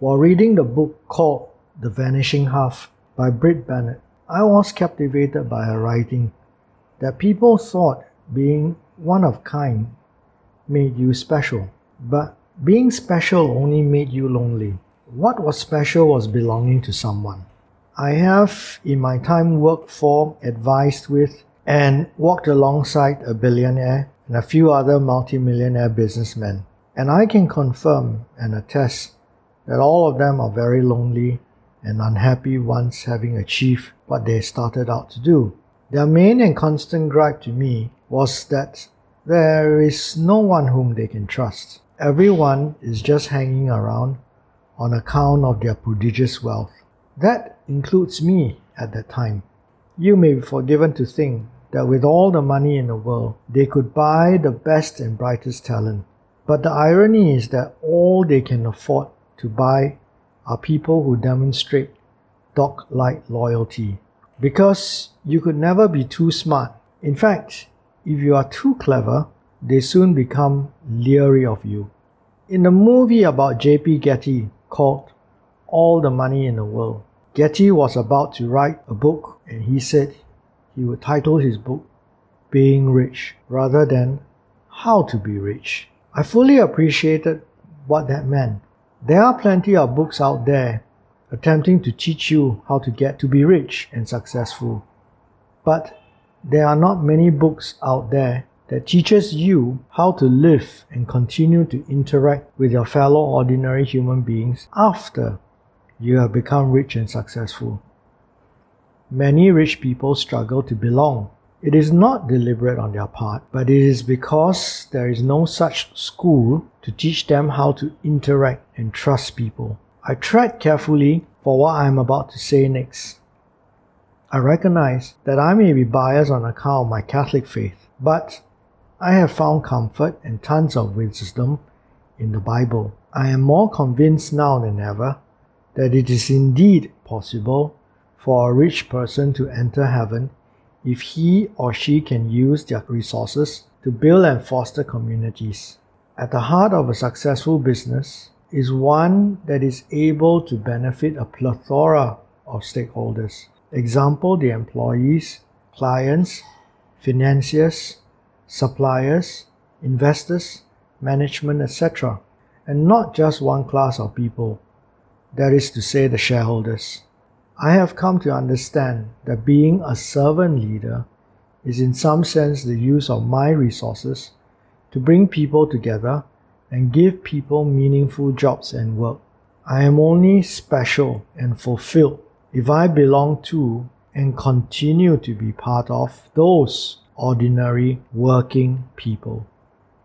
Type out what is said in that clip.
While reading the book called The Vanishing Half by Brit Bennett, I was captivated by her writing that people thought being one of kind made you special, but being special only made you lonely. What was special was belonging to someone. I have in my time worked for, advised with, and walked alongside a billionaire and a few other multimillionaire businessmen. And I can confirm and attest that all of them are very lonely and unhappy once having achieved what they started out to do. Their main and constant gripe to me was that there is no one whom they can trust. Everyone is just hanging around on account of their prodigious wealth. That includes me at that time. You may be forgiven to think that with all the money in the world, they could buy the best and brightest talent. But the irony is that all they can afford to buy are people who demonstrate dog like loyalty. Because you could never be too smart. In fact, if you are too clever, they soon become leery of you. In the movie about J.P. Getty called All the Money in the World, Getty was about to write a book and he said he would title his book Being Rich rather than How to Be Rich. I fully appreciated what that meant. There are plenty of books out there attempting to teach you how to get to be rich and successful. But there are not many books out there that teaches you how to live and continue to interact with your fellow ordinary human beings after you have become rich and successful. Many rich people struggle to belong. It is not deliberate on their part, but it is because there is no such school to teach them how to interact and trust people. I tread carefully for what I am about to say next. I recognize that I may be biased on account of my Catholic faith, but I have found comfort and tons of wisdom in the Bible. I am more convinced now than ever that it is indeed possible for a rich person to enter heaven if he or she can use their resources to build and foster communities. At the heart of a successful business is one that is able to benefit a plethora of stakeholders. Example, the employees, clients, financiers, suppliers, investors, management, etc., and not just one class of people that is to say, the shareholders. I have come to understand that being a servant leader is, in some sense, the use of my resources to bring people together and give people meaningful jobs and work. I am only special and fulfilled if I belong to and continue to be part of those ordinary working people.